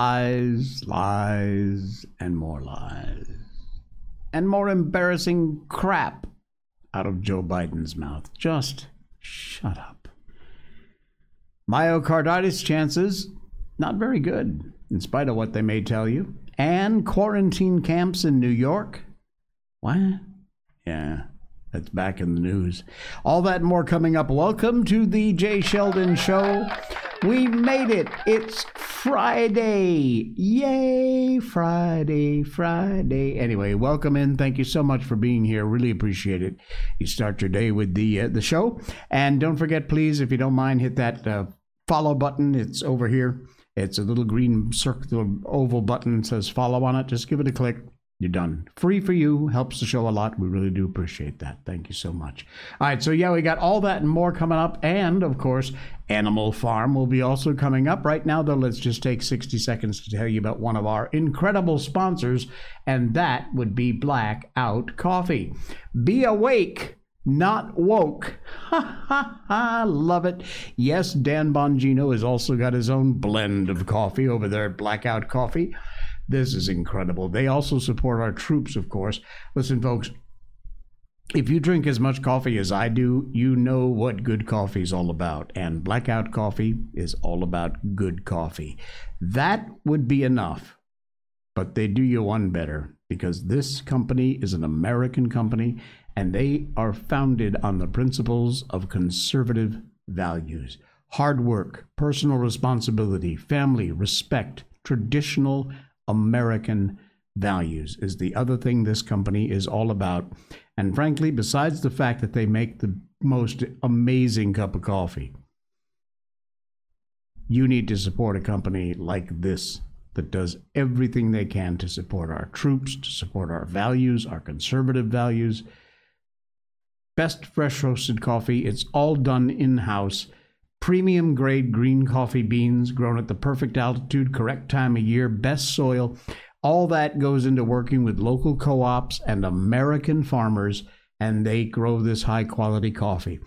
Lies, lies, and more lies. And more embarrassing crap out of Joe Biden's mouth. Just shut up. Myocarditis chances, not very good, in spite of what they may tell you. And quarantine camps in New York. What? Yeah, that's back in the news. All that and more coming up. Welcome to the Jay Sheldon Show. We made it. It's Friday. Yay, Friday, Friday. Anyway, welcome in. Thank you so much for being here. Really appreciate it. You start your day with the uh, the show. And don't forget, please, if you don't mind, hit that uh, follow button. It's over here. It's a little green circle oval button. Says follow on it. Just give it a click you're done. Free for you. Helps the show a lot. We really do appreciate that. Thank you so much. All right. So, yeah, we got all that and more coming up. And, of course, Animal Farm will be also coming up. Right now, though, let's just take 60 seconds to tell you about one of our incredible sponsors, and that would be Blackout Coffee. Be awake not woke. Ha ha ha, love it. Yes, Dan Bongino has also got his own blend of coffee over there at Blackout Coffee. This is incredible. They also support our troops, of course. Listen, folks, if you drink as much coffee as I do, you know what good coffee is all about. And Blackout Coffee is all about good coffee. That would be enough. But they do you one better because this company is an American company and they are founded on the principles of conservative values hard work, personal responsibility, family, respect, traditional American values is the other thing this company is all about. And frankly, besides the fact that they make the most amazing cup of coffee, you need to support a company like this that does everything they can to support our troops, to support our values, our conservative values. Best fresh roasted coffee, it's all done in house premium grade green coffee beans grown at the perfect altitude, correct time of year, best soil. All that goes into working with local co ops and American farmers, and they grow this high quality coffee.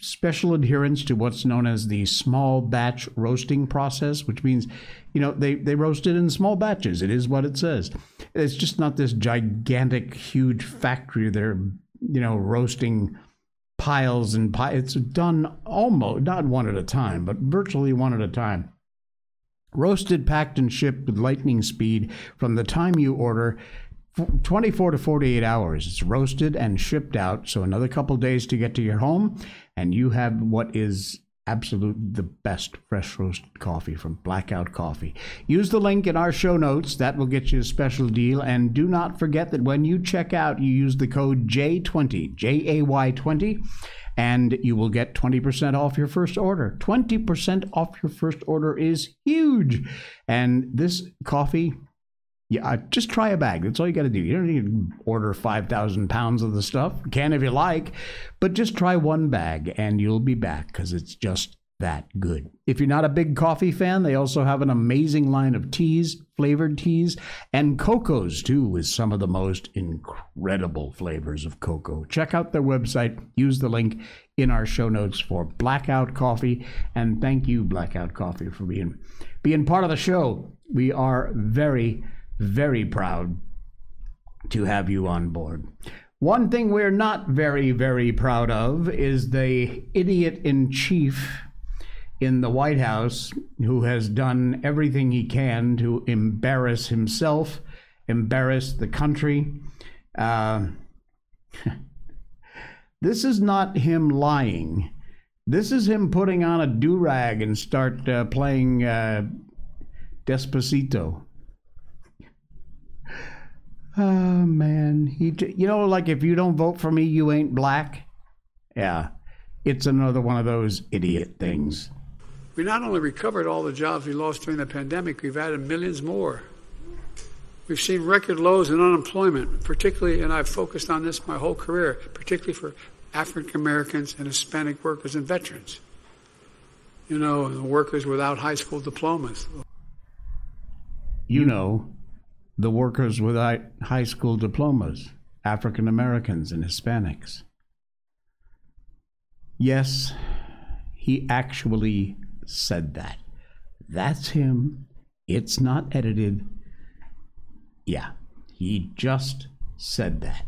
Special adherence to what's known as the small batch roasting process, which means, you know, they, they roast it in small batches. It is what it says. It's just not this gigantic, huge factory they're, you know, roasting piles and piles. It's done almost, not one at a time, but virtually one at a time. Roasted, packed, and shipped with lightning speed from the time you order 24 to 48 hours. It's roasted and shipped out. So another couple days to get to your home, and you have what is absolute the best fresh roasted coffee from Blackout Coffee. Use the link in our show notes. That will get you a special deal. And do not forget that when you check out, you use the code J20, J A Y 20, and you will get 20% off your first order. 20% off your first order is huge. And this coffee yeah, uh, just try a bag. That's all you got to do. You don't need to order 5,000 pounds of the stuff. You can if you like, but just try one bag and you'll be back because it's just that good. If you're not a big coffee fan, they also have an amazing line of teas, flavored teas, and cocos too, with some of the most incredible flavors of cocoa. Check out their website. Use the link in our show notes for Blackout Coffee. And thank you, Blackout Coffee, for being being part of the show. We are very very proud to have you on board. One thing we're not very, very proud of is the idiot in chief in the White House who has done everything he can to embarrass himself, embarrass the country. Uh, this is not him lying. This is him putting on a do rag and start uh, playing uh, Despacito. Oh man, he you know like if you don't vote for me, you ain't black. Yeah, it's another one of those idiot things. We not only recovered all the jobs we lost during the pandemic, we've added millions more. We've seen record lows in unemployment, particularly, and I've focused on this my whole career, particularly for African Americans and Hispanic workers and veterans. You know, workers without high school diplomas. You know, the workers without high school diplomas, African Americans and Hispanics. Yes, he actually said that. That's him It's not edited. Yeah, he just said that.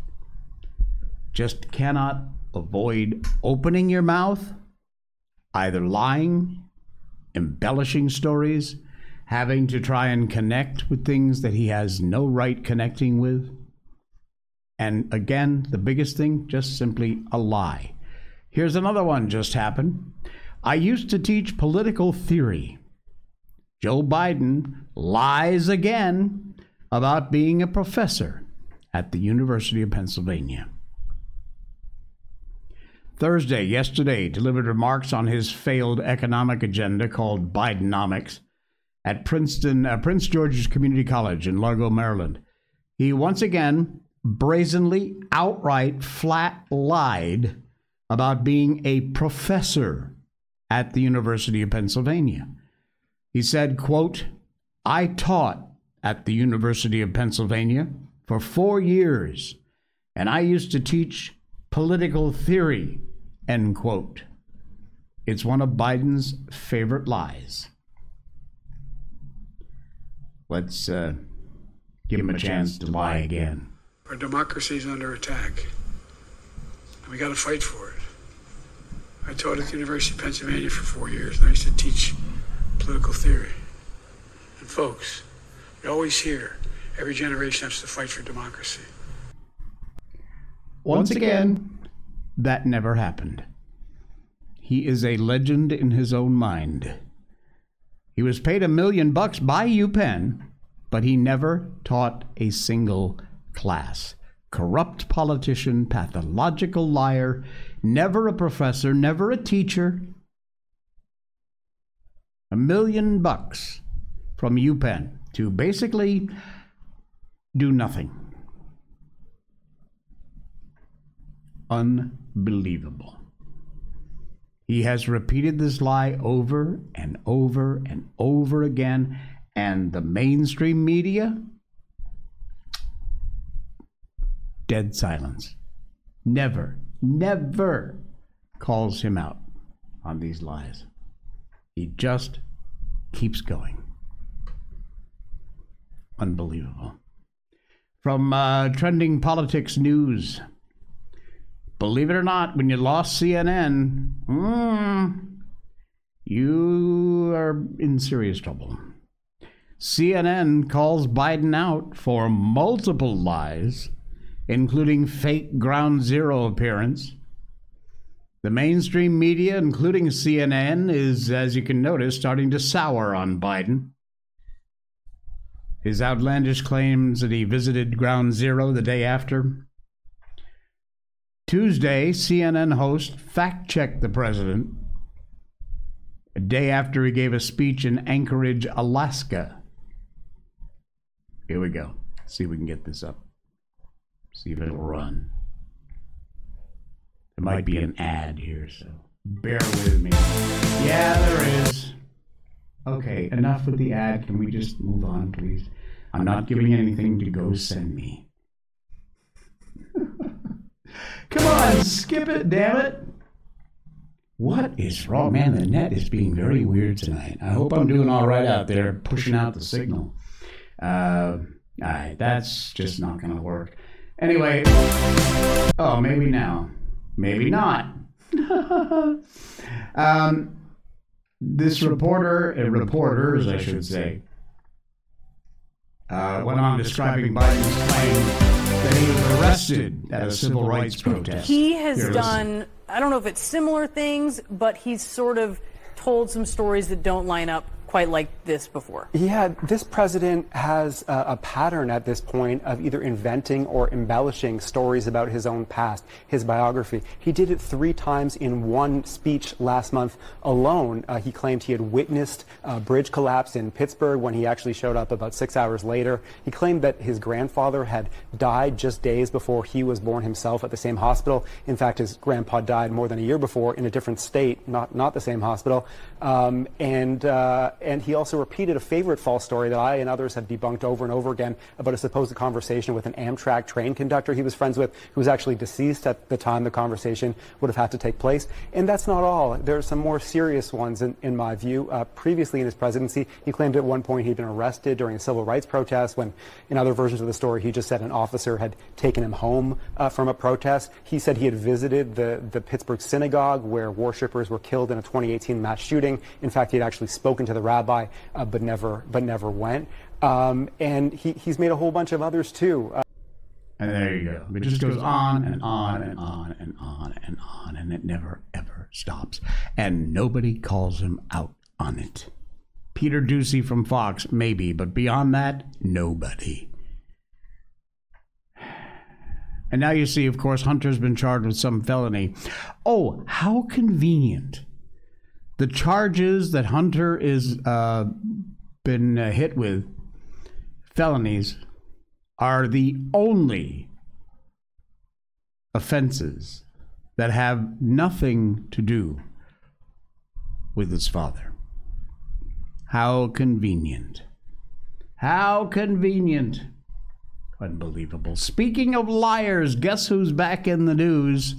Just cannot avoid opening your mouth, either lying, embellishing stories, having to try and connect with things that he has no right connecting with. And again, the biggest thing, just simply a lie. Here's another one just happened. I used to teach political theory. Joe Biden lies again about being a professor at the University of Pennsylvania. Thursday, yesterday, delivered remarks on his failed economic agenda called Bidenomics at Princeton, uh, Prince George's Community College in Largo, Maryland. He once again brazenly, outright, flat lied about being a professor at the University of Pennsylvania. He said, quote, I taught at the University of Pennsylvania for four years, and I used to teach political theory, end quote. It's one of Biden's favorite lies. Let's uh, give him a chance to lie again. Our democracy is under attack, and we got to fight for it. I taught at the University of Pennsylvania for four years, and I used to teach political theory. And folks, you always hear every generation has to fight for democracy. Once again, that never happened. He is a legend in his own mind. He was paid a million bucks by UPenn, but he never taught a single class. Corrupt politician, pathological liar, never a professor, never a teacher, a million bucks from UPenn to basically do nothing. Unbelievable. He has repeated this lie over and over and over again, and the mainstream media, dead silence. Never, never calls him out on these lies. He just keeps going. Unbelievable. From uh, trending politics news. Believe it or not, when you lost CNN, mm, you are in serious trouble. CNN calls Biden out for multiple lies, including fake ground zero appearance the mainstream media, including CNN, is, as you can notice, starting to sour on Biden. His outlandish claims that he visited Ground Zero the day after. Tuesday, CNN host fact checked the president a day after he gave a speech in Anchorage, Alaska. Here we go. See if we can get this up. See if it'll run. There might be an ad here, so bear with me. Yeah, there is. Okay, enough with the ad. Can we just move on, please? I'm not giving anything to go send me. Come on, skip it, damn it. What is wrong? Man, the net is being very weird tonight. I hope I'm doing all right out there pushing out the signal. Uh, all right, that's just not going to work. Anyway, oh, maybe now. Maybe not. um, this reporter, reporters, I should say, uh, went on describing Biden's claim that he was arrested at a civil rights protest. He has Here, done, listen. I don't know if it's similar things, but he's sort of told some stories that don't line up quite like this before. Yeah, this president has a, a, pattern at this point of either inventing or embellishing stories about his own past, his biography. He did it three times in one speech last month alone. Uh, he claimed he had witnessed a bridge collapse in Pittsburgh when he actually showed up about six hours later. He claimed that his grandfather had died just days before he was born himself at the same hospital. In fact, his grandpa died more than a year before in a different state, not, not the same hospital. Um, and uh, and he also repeated a favorite false story that I and others have debunked over and over again about a supposed conversation with an Amtrak train conductor he was friends with, who was actually deceased at the time the conversation would have had to take place. And that's not all. There are some more serious ones, in, in my view. Uh, previously in his presidency, he claimed at one point he'd been arrested during a civil rights protest, when in other versions of the story, he just said an officer had taken him home uh, from a protest. He said he had visited the, the Pittsburgh synagogue where worshippers were killed in a 2018 mass shooting. In fact, he had actually spoken to the rabbi, uh, but never but never went. Um, and he, he's made a whole bunch of others too. Uh, and there you go. It just goes on and on and on and on and on, and it never ever stops. And nobody calls him out on it. Peter Doocy from Fox, maybe, but beyond that, nobody. And now you see, of course, Hunter's been charged with some felony. Oh, how convenient. The charges that Hunter is uh, been uh, hit with, felonies, are the only offenses that have nothing to do with his father. How convenient. How convenient. Unbelievable. Speaking of liars, guess who's back in the news?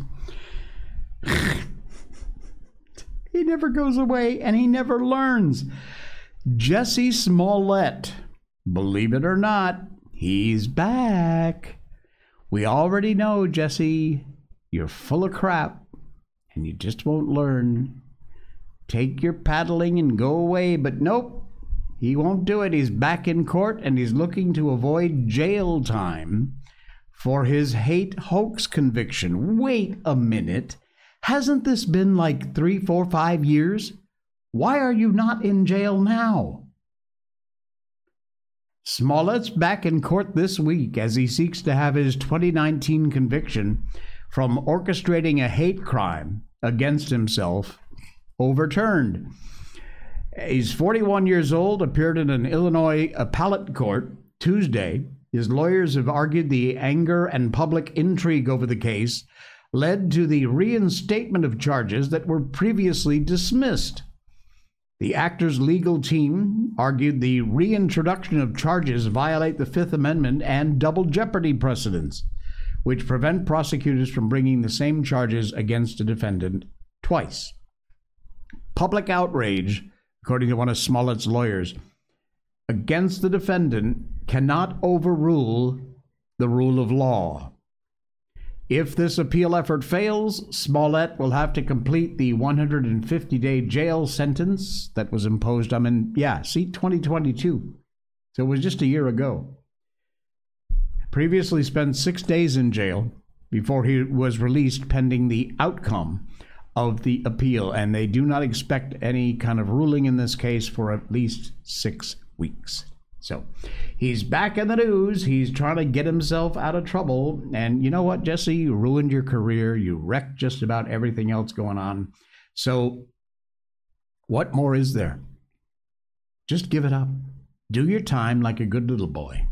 He never goes away and he never learns. Jussie Smollett, believe it or not, he's back. We already know, Jesse, you're full of crap and you just won't learn. Take your paddling and go away, but nope. He won't do it. He's back in court and he's looking to avoid jail time for his hate hoax conviction. Wait a minute. Hasn't this been like three, four, five years? Why are you not in jail now? Smollett's back in court this week as he seeks to have his 2019 conviction from orchestrating a hate crime against himself overturned. He's 41 years old, appeared in an Illinois appellate court Tuesday. His lawyers have argued the anger and public intrigue over the case led to the reinstatement of charges that were previously dismissed. The actor's legal team argued the reintroduction of charges violate the Fifth Amendment and double jeopardy precedents, which prevent prosecutors from bringing the same charges against a defendant twice. Public outrage according to one of Smollett's lawyers, against the defendant cannot overrule the rule of law. If this appeal effort fails, Smollett will have to complete the 150 day jail sentence that was imposed on him. Yeah, see, 2022. So it was just a year ago. Previously spent six days in jail before he was released pending the outcome of the appeal, and they do not expect any kind of ruling in this case for at least six weeks. So he's back in the news. He's trying to get himself out of trouble. And you know what, Jussie? You ruined your career. You wrecked just about everything else going on. So, what more is there? Just give it up. Do your time like a good little boy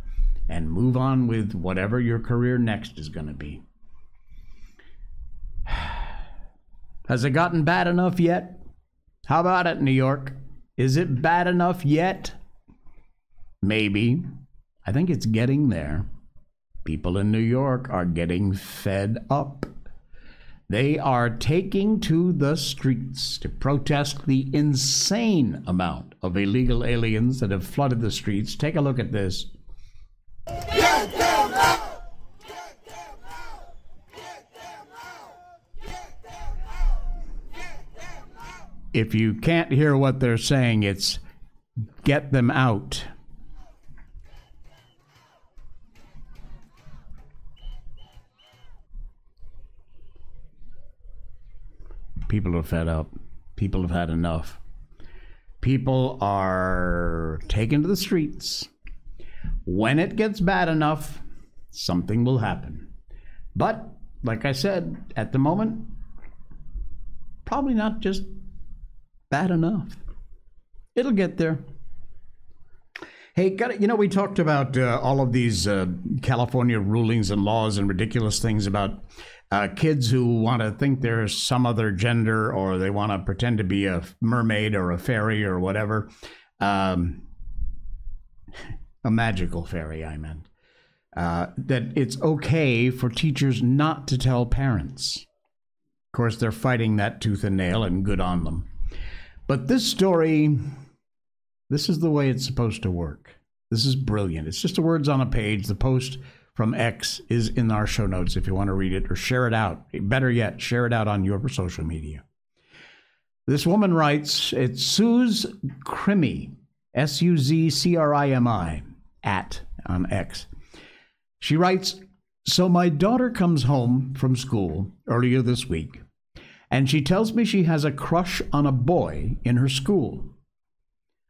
and move on with whatever your career next is going to be. Has it gotten bad enough yet? How about it, New York? Is it bad enough yet? Maybe. I think it's getting there. People in New York are getting fed up. They are taking to the streets to protest the insane amount of illegal aliens that have flooded the streets. Take a look at this. if you can't hear what they're saying, it's get them out. People are fed up. People have had enough. People are taken to the streets. When it gets bad enough, something will happen. But, like I said, at the moment, probably not just bad enough. It'll get there. Hey, got it. You know, we talked about uh, all of these uh, California rulings and laws and ridiculous things about uh, kids who want to think they're some other gender or they want to pretend to be a mermaid or a fairy or whatever. Um, a magical fairy, I meant. Uh, that it's okay for teachers not to tell parents. Of course, they're fighting that tooth and nail, and good on them. But this story, this is the way it's supposed to work. This is brilliant. It's just the words on a page. The post from X is in our show notes if you want to read it or share it out. Better yet, share it out on your social media. This woman writes, it's Suz Crimi, S U Z C R I M I, at on X. She writes, So my daughter comes home from school earlier this week, and she tells me she has a crush on a boy in her school.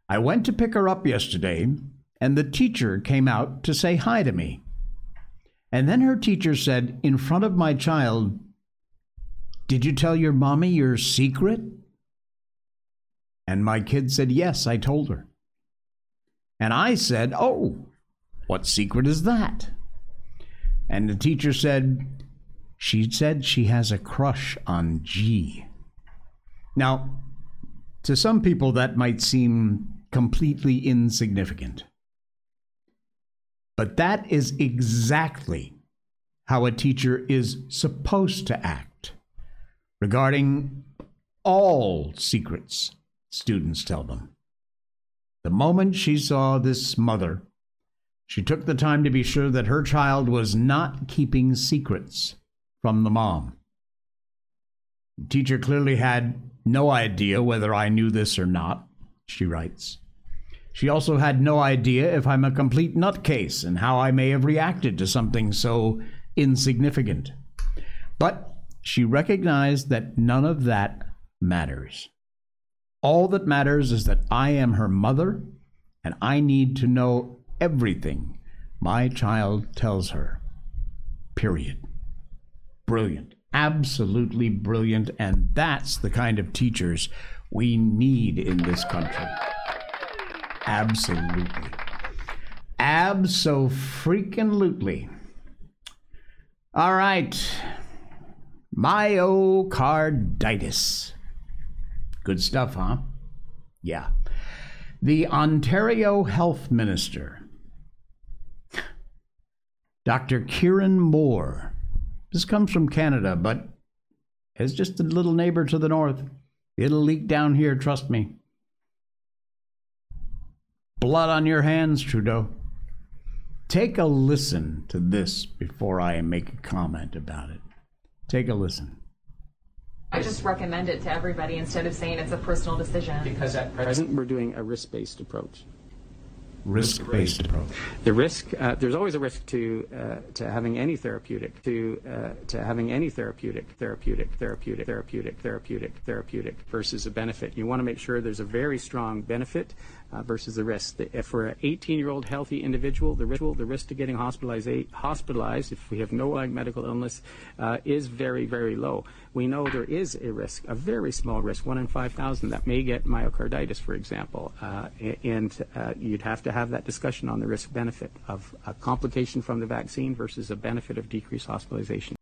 I went to pick her up yesterday, and the teacher came out to say hi to me. And then her teacher said, in front of my child, Did you tell your mommy your secret? And my kid said, Yes, I told her. And I said, Oh, what secret is that? And the teacher said, She said she has a crush on G. Now, to some people, that might seem completely insignificant. But that is exactly how a teacher is supposed to act regarding all secrets students tell them. The moment she saw this mother, she took the time to be sure that her child was not keeping secrets from the mom. The teacher clearly had no idea whether I knew this or not, she writes. She also had no idea if I'm a complete nutcase and how I may have reacted to something so insignificant. But she recognized that none of that matters. All that matters is that I am her mother and I need to know everything my child tells her. Period. Brilliant. Absolutely brilliant. And that's the kind of teachers we need in this country. Absolutely. Abso-freaking-lutely. All right. Myocarditis. Good stuff, huh? Yeah. The Ontario Health Minister, Dr. Kieran Moore. This comes from Canada, but it's just a little neighbor to the north. It'll leak down here, trust me. Blood on your hands, Trudeau. Take a listen to this before I make a comment about it. Take a listen. I just recommend it to everybody instead of saying it's a personal decision. Because at present, we're doing a risk-based approach. Risk-based approach. The risk, uh, there's always a risk to uh, to having any therapeutic, to uh, to having any therapeutic, therapeutic, therapeutic, therapeutic, therapeutic, therapeutic versus a benefit. You want to make sure there's a very strong benefit uh, versus the risk. If for an 18-year-old healthy individual, the risk, the risk to getting hospitalized, hospitalized if we have no medical illness, uh, is very, very low. We know there is a risk, a very small risk, one in 5,000, that may get myocarditis, for example. Uh, and uh, you'd have to have that discussion on the risk-benefit of a complication from the vaccine versus a benefit of decreased hospitalization.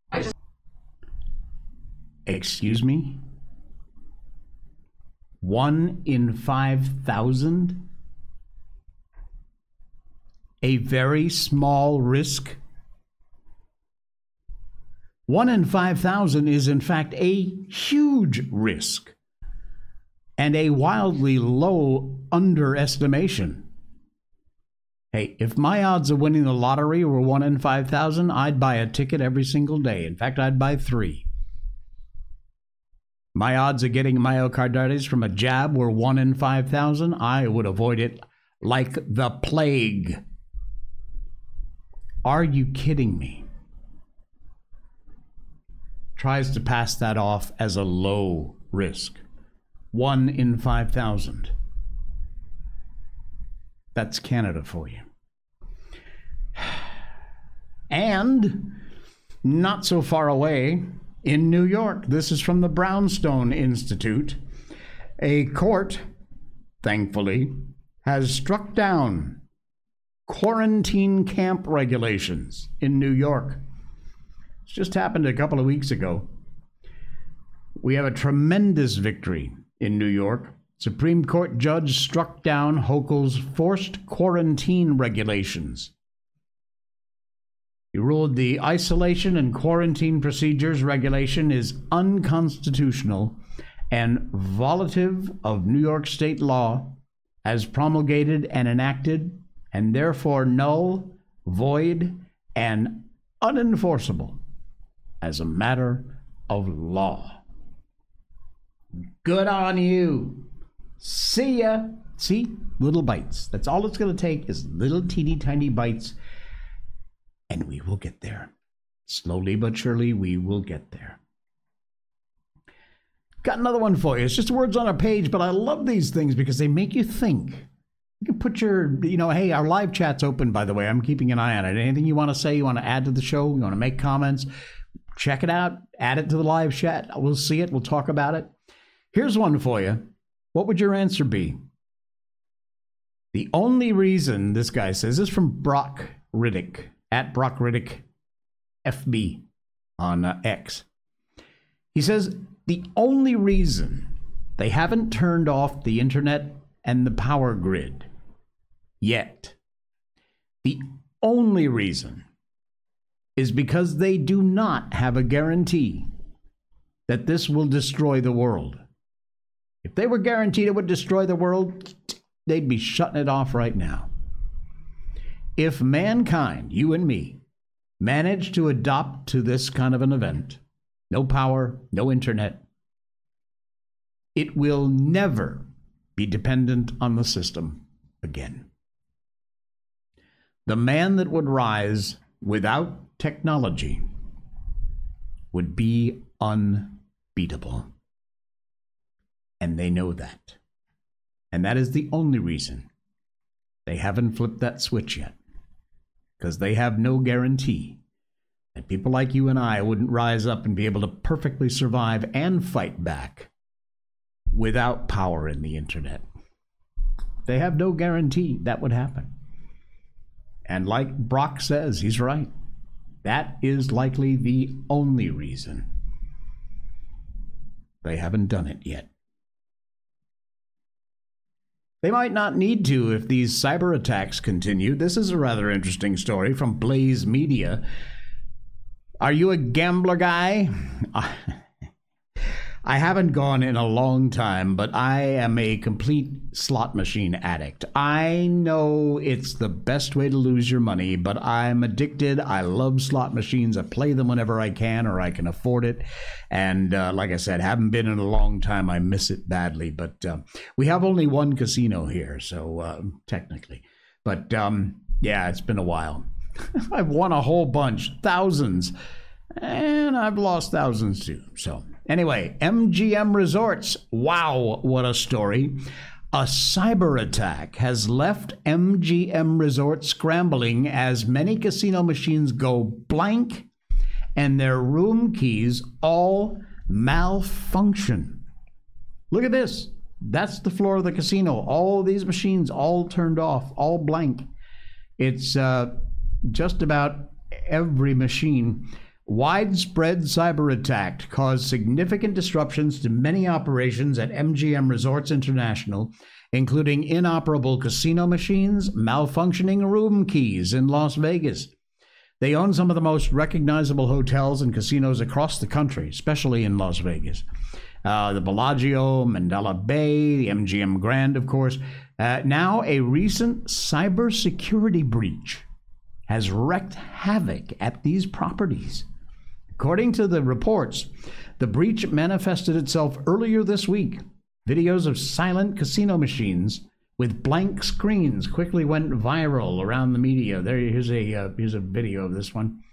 Excuse me? One in 5,000? A very small risk? One in 5,000 is, in fact, a huge risk and a wildly low underestimation. Hey, if my odds of winning the lottery were one in 5,000, I'd buy a ticket every single day. In fact, I'd buy three. My odds of getting myocarditis from a jab were 1 in 5,000. I would avoid it like the plague. Are you kidding me? Tries to pass that off as a low risk. 1 in 5,000. That's Canada for you. And not so far away, in New York. This is from the Brownstone Institute. A court, thankfully, has struck down quarantine camp regulations in New York. It's just happened a couple of weeks ago. We have a tremendous victory in New York. Supreme Court judge struck down Hochul's forced quarantine regulations. He ruled the isolation and quarantine procedures regulation is unconstitutional and violative of New York state law as promulgated and enacted, and therefore null, void, and unenforceable as a matter of law. Good on you. See ya. See? Little bites. That's all it's going to take is little teeny tiny bites, and we will get there. Slowly but surely, we will get there. Got another one for you. It's just words on a page, but I love these things because they make you think. You can put your, you know, hey, our live chat's open, by the way. I'm keeping an eye on it. Anything you want to say, you want to add to the show, you want to make comments, check it out, add it to the live chat. We'll see it, we'll talk about it. Here's one for you. What would your answer be? The only reason this guy says this is from Brock Riddick at Brock Riddick FB on uh, X. He says the only reason they haven't turned off the internet and the power grid yet, the only reason is because they do not have a guarantee that this will destroy the world. If they were guaranteed it would destroy the world, they'd be shutting it off right now. If mankind, you and me, manage to adopt to this kind of an event, no power, no internet, it will never be dependent on the system again. The man that would rise without technology would be unbeatable. And they know that. And that is the only reason they haven't flipped that switch yet. Because they have no guarantee that people like you and I wouldn't rise up and be able to perfectly survive and fight back without power in the internet. They have no guarantee that would happen. And like Brock says, he's right. That is likely the only reason they haven't done it yet. They might not need to if these cyber attacks continue. This is a rather interesting story from Blaze Media. Are you a gambler guy? I haven't gone in a long time, but I am a complete slot machine addict. I know it's the best way to lose your money, but I'm addicted. I love slot machines. I play them whenever I can or I can afford it. And uh, like I said, haven't been in a long time. I miss it badly. But uh, we have only one casino here, so uh, technically. But um, yeah, it's been a while. I've won a whole bunch, thousands, and I've lost thousands too. So Anyway, MGM Resorts. Wow, what a story. A cyber attack has left MGM Resorts scrambling as many casino machines go blank and their room keys all malfunction. Look at this. That's the floor of the casino. All these machines all turned off, all blank. It's uh, just about every machine widespread cyber attack caused significant disruptions to many operations at MGM Resorts International, including inoperable casino machines, malfunctioning room keys in Las Vegas. They own some of the most recognizable hotels and casinos across the country, especially in Las Vegas. Uh, the Bellagio, Mandalay Bay, the MGM Grand, of course. Uh, now, a recent cybersecurity breach has wreaked havoc at these properties. According to the reports, the breach manifested itself earlier this week. Videos of silent casino machines with blank screens quickly went viral around the media. There, here's a uh, here's a video of this one.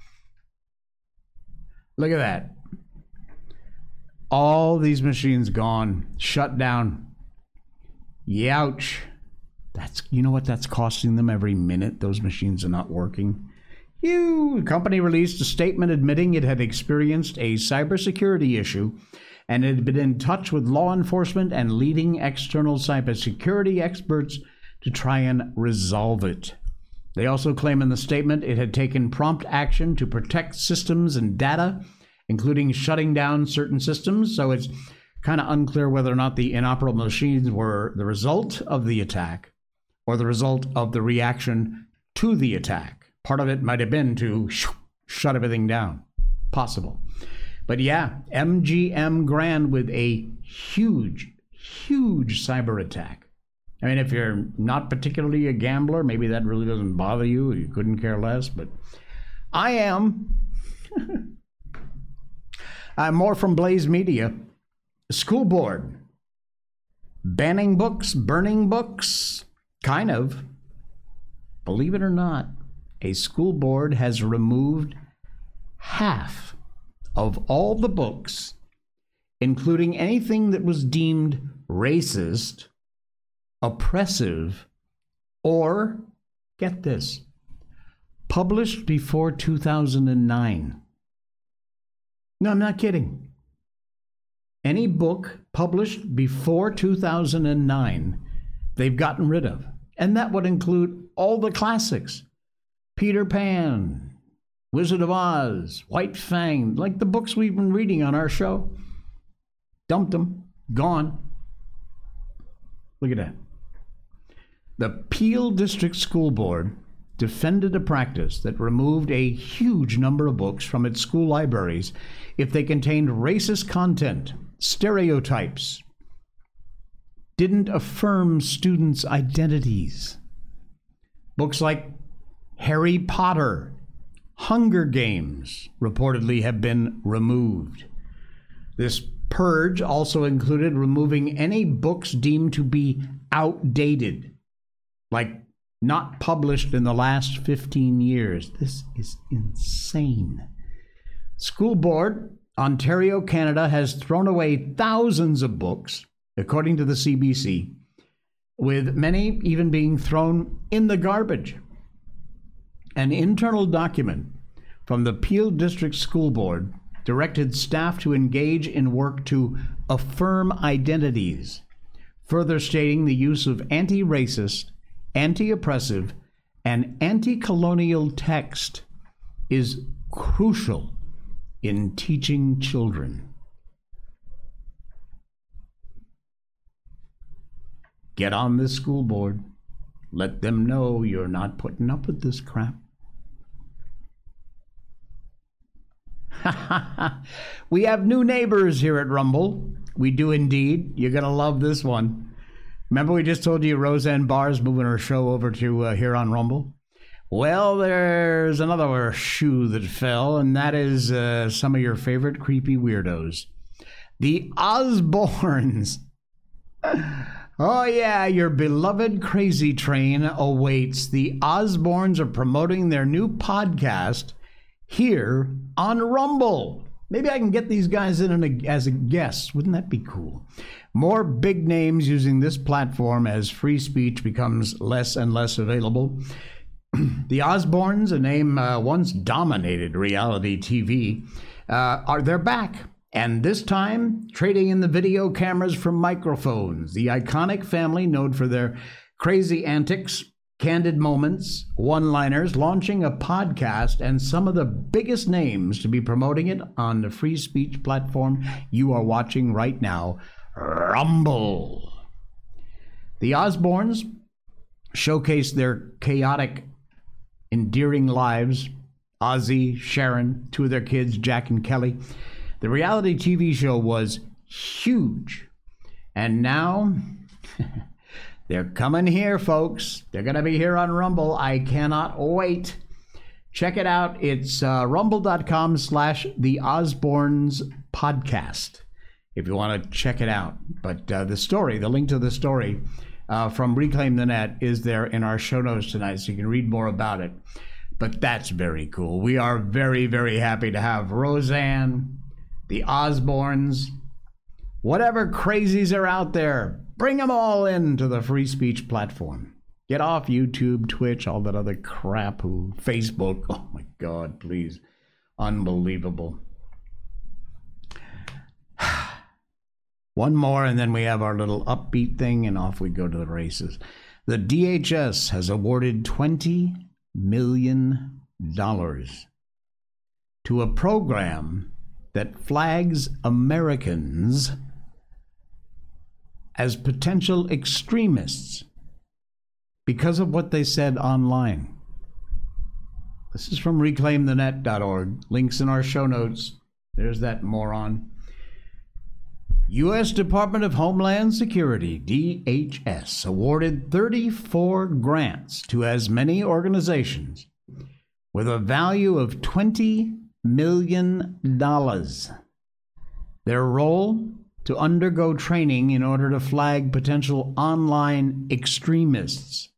Look at that. All these machines gone, shut down. Youch. That's you know what that's costing them every minute. Those machines are not working. You, the company released a statement admitting it had experienced a cybersecurity issue and had been in touch with law enforcement and leading external cybersecurity experts to try and resolve it. They also claim in the statement it had taken prompt action to protect systems and data, including shutting down certain systems. So it's kind of unclear whether or not the inoperable machines were the result of the attack or the result of the reaction to the attack. Part of it might have been to sh- shut everything down. Possible. But yeah, MGM Grand with a huge, huge cyber attack. I mean, if you're not particularly a gambler, maybe that really doesn't bother you. You couldn't care less, but I am. I'm more from Blaze Media. School board. Banning books, burning books. Kind of. Believe it or not, a school board has removed half of all the books, including anything that was deemed racist, oppressive, or, get this, published before 2009. No, I'm not kidding. Any book published before 2009, they've gotten rid of. And that would include all the classics Peter Pan, Wizard of Oz, White Fang, like the books we've been reading on our show. Dumped them, gone. Look at that. The Peel District School Board defended a practice that removed a huge number of books from its school libraries if they contained racist content, stereotypes, didn't affirm students' identities. Books like Harry Potter, Hunger Games reportedly have been removed. This purge also included removing any books deemed to be outdated, like not published in the last 15 years. This is insane. School Board, Ontario, Canada, has thrown away thousands of books, according to the CBC, with many even being thrown in the garbage. An internal document from the Peel District School Board directed staff to engage in work to affirm identities, further stating the use of anti racist anti oppressive, and anti colonial text is crucial in teaching children. Get on this school board. Let them know you're not putting up with this crap. we have new neighbors here at Rumble. We do indeed. You're going to love this one. Remember, we just told you Roseanne Barr is moving her show over to uh, here on Rumble? Well, there's another shoe that fell, and that is uh, some of your favorite creepy weirdos. The Osbournes. Oh, yeah, your beloved Crazy Train awaits. The Osbournes are promoting their new podcast here on Rumble. Maybe I can get these guys in as a guest. Wouldn't that be cool? More big names using this platform as free speech becomes less and less available. the Osbournes, a name uh, once dominated reality TV, uh, are they're back. And this time, trading in the video cameras for microphones. The iconic family, known for their crazy antics, candid moments, one liners, launching a podcast, and some of the biggest names to be promoting it on the free speech platform you are watching right now Rumble. The Osbournes showcase their chaotic, endearing lives. Ozzy, Sharon, two of their kids, Jack and Kelly. The reality TV show was huge. And now they're coming here, folks. They're going to be here on Rumble. I cannot wait. Check it out. It's uh, rumble.com slash the Osbournes podcast if you want to check it out. But uh, the story, the link to the story uh, from Reclaim the Net is there in our show notes tonight, so you can read more about it. But that's very cool. We are very, very happy to have Roseanne, the Osbournes, whatever crazies are out there, bring them all into the free speech platform. Get off YouTube, Twitch, all that other crap, who Facebook. Oh my God, please. Unbelievable. One more, and then we have our little upbeat thing, and off we go to the races. The DHS has awarded $20 million to a program that flags Americans as potential extremists because of what they said online. This is from reclaimthenet.org. Links in our show notes. There's that moron. U.S. Department of Homeland Security, DHS, awarded 34 grants to as many organizations with a value of $20 million. Their role? To undergo training in order to flag potential online extremists.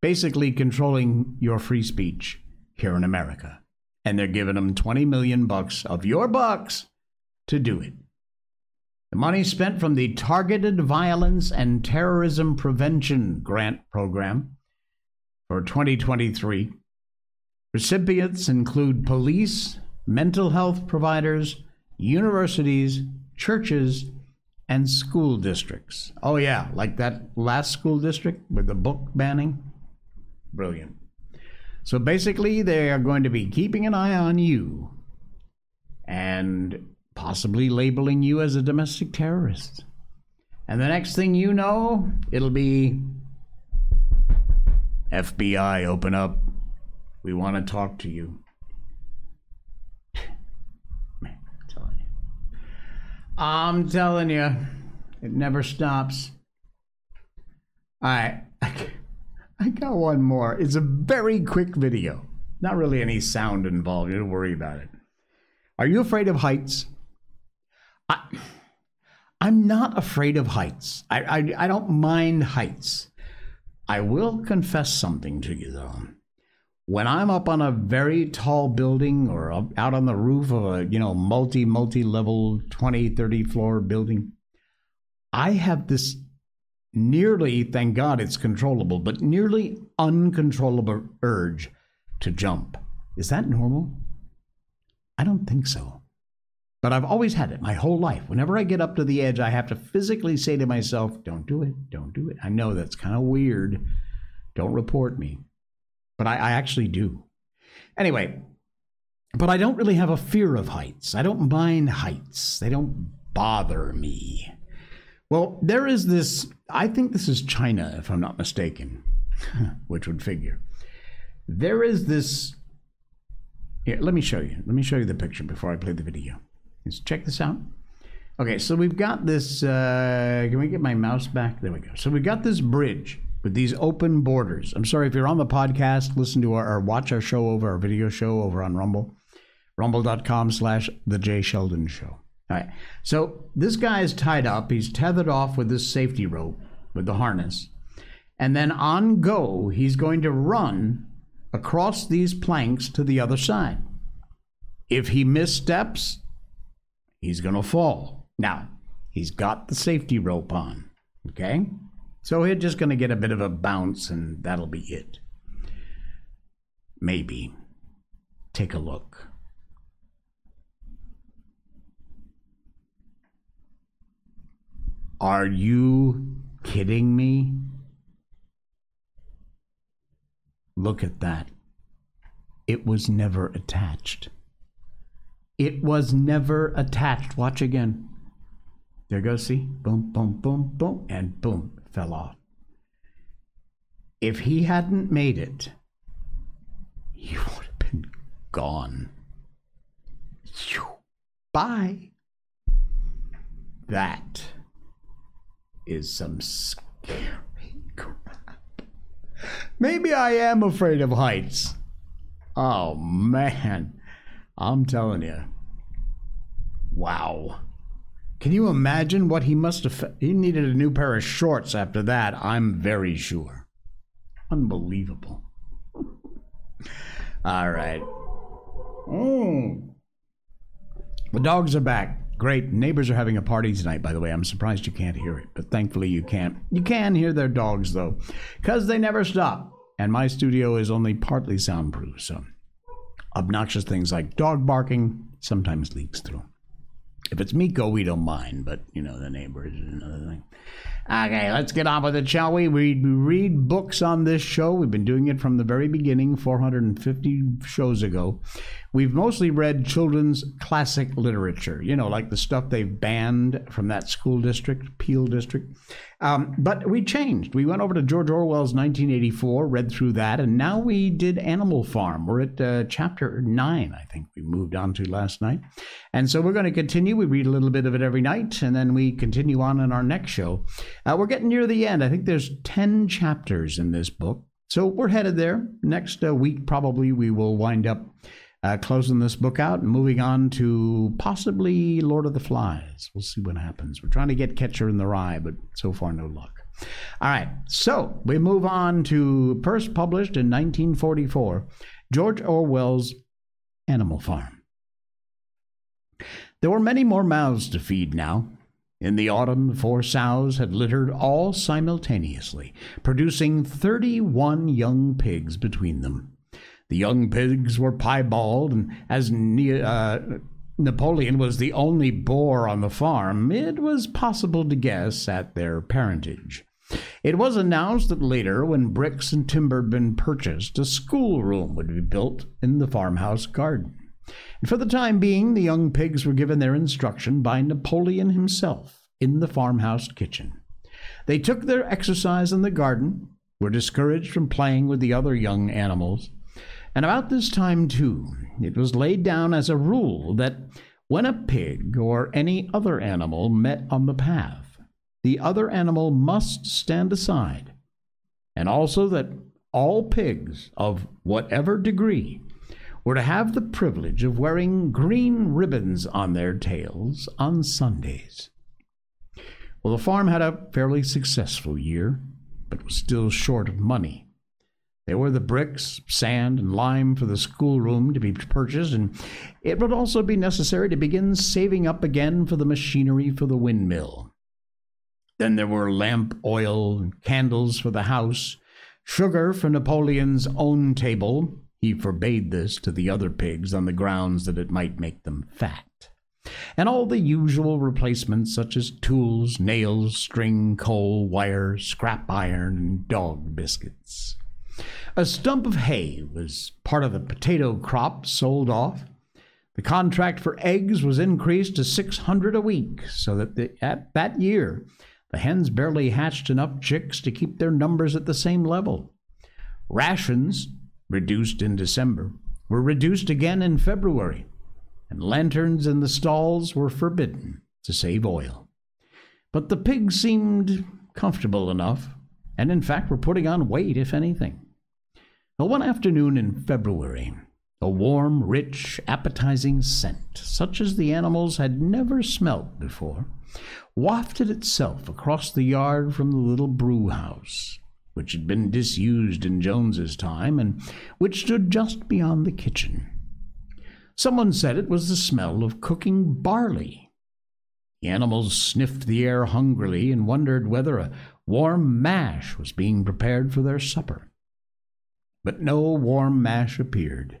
Basically, controlling your free speech here in America. And they're giving them 20 million bucks of your bucks to do it. The money spent from the Targeted Violence and Terrorism Prevention Grant Program for 2023. Recipients include police, mental health providers, universities, churches, and school districts. Oh, yeah, like that last school district with the book banning. Brilliant. So basically, they are going to be keeping an eye on you and possibly labeling you as a domestic terrorist. And the next thing you know, it'll be FBI, open up. We want to talk to you. Man, I'm telling you. I'm telling you, it never stops. All right. I got one more. It's a very quick video. Not really any sound involved. You don't worry about it. Are you afraid of heights? I, I'm not afraid of heights. I, I, I don't mind heights. I will confess something to you, though. When I'm up on a very tall building or out on the roof of a, you know, multi, multi level 20, 30 floor building, I have this nearly, thank God it's controllable, but nearly uncontrollable urge to jump. Is that normal? I don't think so. But I've always had it my whole life. Whenever I get up to the edge, I have to physically say to myself, don't do it, don't do it. I know that's kind of weird. Don't report me. But I, I actually do. Anyway, but I don't really have a fear of heights. I don't mind heights, they don't bother me. Well, there is this, I think this is China, if I'm not mistaken, which would figure. There is this, here, let me show you. Let me show you the picture before I play the video. Let's check this out. Okay, so we've got this, uh, can we get my mouse back? There we go. So we've got this bridge with these open borders. I'm sorry if you're on the podcast, listen to our, or watch our show over, our video show over on Rumble, rumble.com slash The Jay Sheldon Show. All right. So this guy is tied up. He's tethered off with this safety rope with the harness. And then on go, he's going to run across these planks to the other side. If he missteps, he's going to fall. Now, he's got the safety rope on. Okay? So he's just going to get a bit of a bounce, and that'll be it. Maybe. Take a look. Are you kidding me? Look at that. It was never attached. It was never attached. Watch again. There goes, see? Boom, boom, boom, boom, and boom, fell off. If he hadn't made it, he would have been gone. Bye. That is some scary crap. Maybe I am afraid of heights. Oh, man. I'm telling you. Wow. Can you imagine what he must have? He needed a new pair of shorts after that, I'm very sure. Unbelievable. All right. Mm. The dogs are back. Great. Neighbors are having a party tonight, by the way. I'm surprised you can't hear it, but thankfully you can't. You can hear their dogs, though, because they never stop. And my studio is only partly soundproof, so obnoxious things like dog barking sometimes leaks through. If it's Miko, we don't mind, but you know, the neighbors is another thing. Okay, let's get on with it, shall we? We read books on this show. We've been doing it from the very beginning, 450 shows ago. We've mostly read children's classic literature, you know, like the stuff they've banned from that school district, Peel District. Um, but we changed. We went over to George Orwell's 1984, read through that, and now we did Animal Farm. We're at uh, chapter nine, I think we moved on to last night. And so we're going to continue. We read a little bit of it every night, and then we continue on in our next show. Uh, we're getting near the end. I think there's 10 chapters in this book. So we're headed there. Next uh, week, probably, we will wind up uh, closing this book out and moving on to possibly Lord of the Flies. We'll see what happens. We're trying to get Catcher in the Rye, but so far, no luck. All right, so we move on to first published in 1944, George Orwell's Animal Farm. There were many more mouths to feed now. In the autumn, the four sows had littered all simultaneously, producing 31 young pigs between them. The young pigs were piebald, and as ne- uh, Napoleon was the only boar on the farm, it was possible to guess at their parentage. It was announced that later, when bricks and timber had been purchased, a schoolroom would be built in the farmhouse garden. And for the time being, the young pigs were given their instruction by Napoleon himself in the farmhouse kitchen. They took their exercise in the garden, were discouraged from playing with the other young animals, and about this time, too, it was laid down as a rule that when a pig or any other animal met on the path, the other animal must stand aside, and also that all pigs of whatever degree were to have the privilege of wearing green ribbons on their tails on Sundays. Well, the farm had a fairly successful year, but was still short of money. There were the bricks, sand, and lime for the schoolroom to be purchased, and it would also be necessary to begin saving up again for the machinery for the windmill. Then there were lamp oil and candles for the house, sugar for Napoleon's own table. He forbade this to the other pigs on the grounds that it might make them fat. And all the usual replacements such as tools, nails, string, coal, wire, scrap iron, and dog biscuits. A stump of hay was part of the potato crop sold off. The contract for eggs was increased to 600 a week, so that the, at that year the hens barely hatched enough chicks to keep their numbers at the same level. Rations, reduced in December, were reduced again in February, and lanterns in the stalls were forbidden to save oil. But the pigs seemed comfortable enough, and in fact were putting on weight, if anything. One afternoon in February, a warm, rich, appetizing scent, such as the animals had never smelt before, wafted itself across the yard from the little brew house, which had been disused in Jones's time and which stood just beyond the kitchen. Someone said it was the smell of cooking barley. The animals sniffed the air hungrily and wondered whether a warm mash was being prepared for their supper but no warm mash appeared.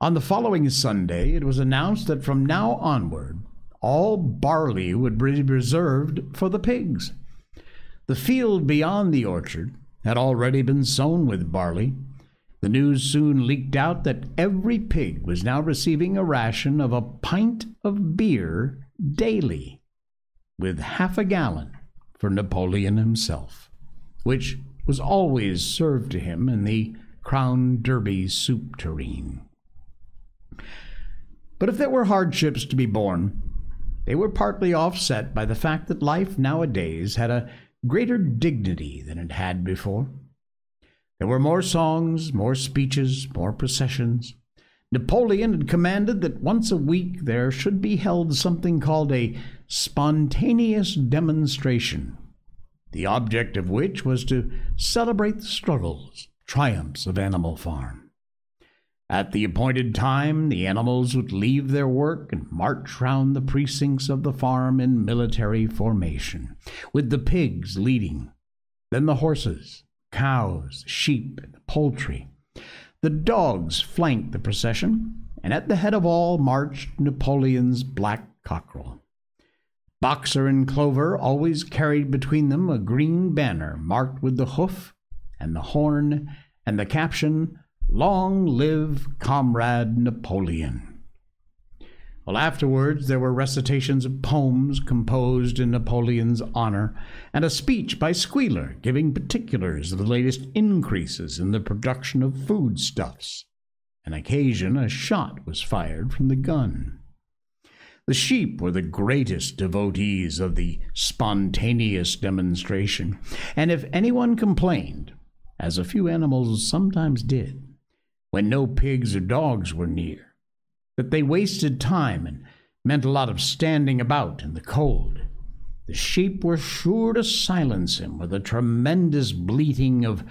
On the following Sunday, it was announced that from now onward, all barley would be reserved for the pigs. The field beyond the orchard had already been sown with barley. The news soon leaked out that every pig was now receiving a ration of a pint of beer daily, with half a gallon for Napoleon himself, which was always served to him in the Crown Derby soup tureen. But if there were hardships to be borne, they were partly offset by the fact that life nowadays had a greater dignity than it had before. There were more songs, more speeches, more processions. Napoleon had commanded that once a week there should be held something called a spontaneous demonstration, the object of which was to celebrate the struggles, triumphs of Animal Farm. At the appointed time, the animals would leave their work and march round the precincts of the farm in military formation, with the pigs leading, then the horses, cows, sheep, and poultry. The dogs flanked the procession, and at the head of all marched Napoleon's black cockerel. Boxer and Clover always carried between them a green banner marked with the hoof and the horn and the caption, Long live Comrade Napoleon. Well, afterwards, there were recitations of poems composed in Napoleon's honor, and a speech by Squealer giving particulars of the latest increases in the production of foodstuffs. On occasion, a shot was fired from the gun. The sheep were the greatest devotees of the spontaneous demonstration, and if anyone complained, as a few animals sometimes did, when no pigs or dogs were near, that they wasted time and meant a lot of standing about in the cold. The sheep were sure to silence him with a tremendous bleating of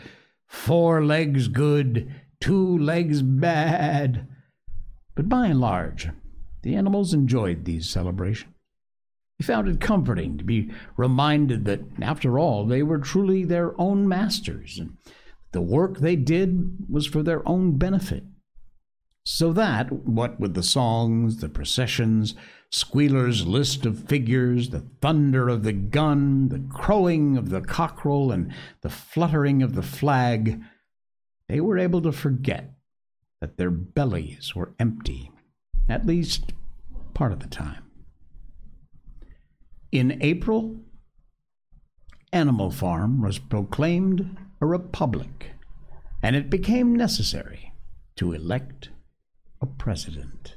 four legs good, two legs bad. But by and large, the animals enjoyed these celebrations. They found it comforting to be reminded that, after all, they were truly their own masters, and the work they did was for their own benefit. So that, what with the songs, the processions, Squealer's list of figures, the thunder of the gun, the crowing of the cockerel, and the fluttering of the flag, they were able to forget that their bellies were empty, at least part of the time. In April, Animal Farm was proclaimed a republic, and it became necessary to elect a president.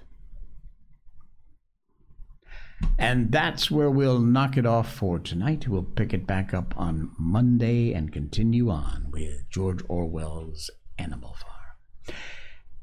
And that's where we'll knock it off for tonight. We'll pick it back up on Monday and continue on with George Orwell's Animal Farm.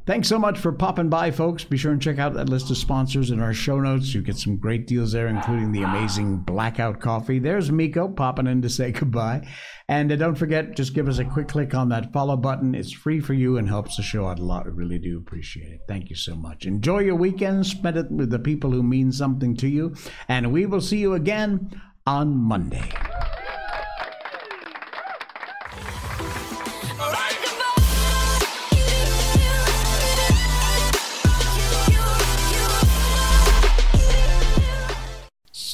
Thanks so much for popping by, folks. Be sure and check out that list of sponsors in our show notes. You get some great deals there, including the amazing Blackout Coffee. There's Miko popping in to say goodbye. And uh, don't forget, just give us a quick click on that follow button. It's free for you and helps the show out a lot. We really do appreciate it. Thank you so much. Enjoy your weekend. Spend it with the people who mean something to you. And we will see you again on Monday.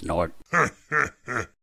Snort.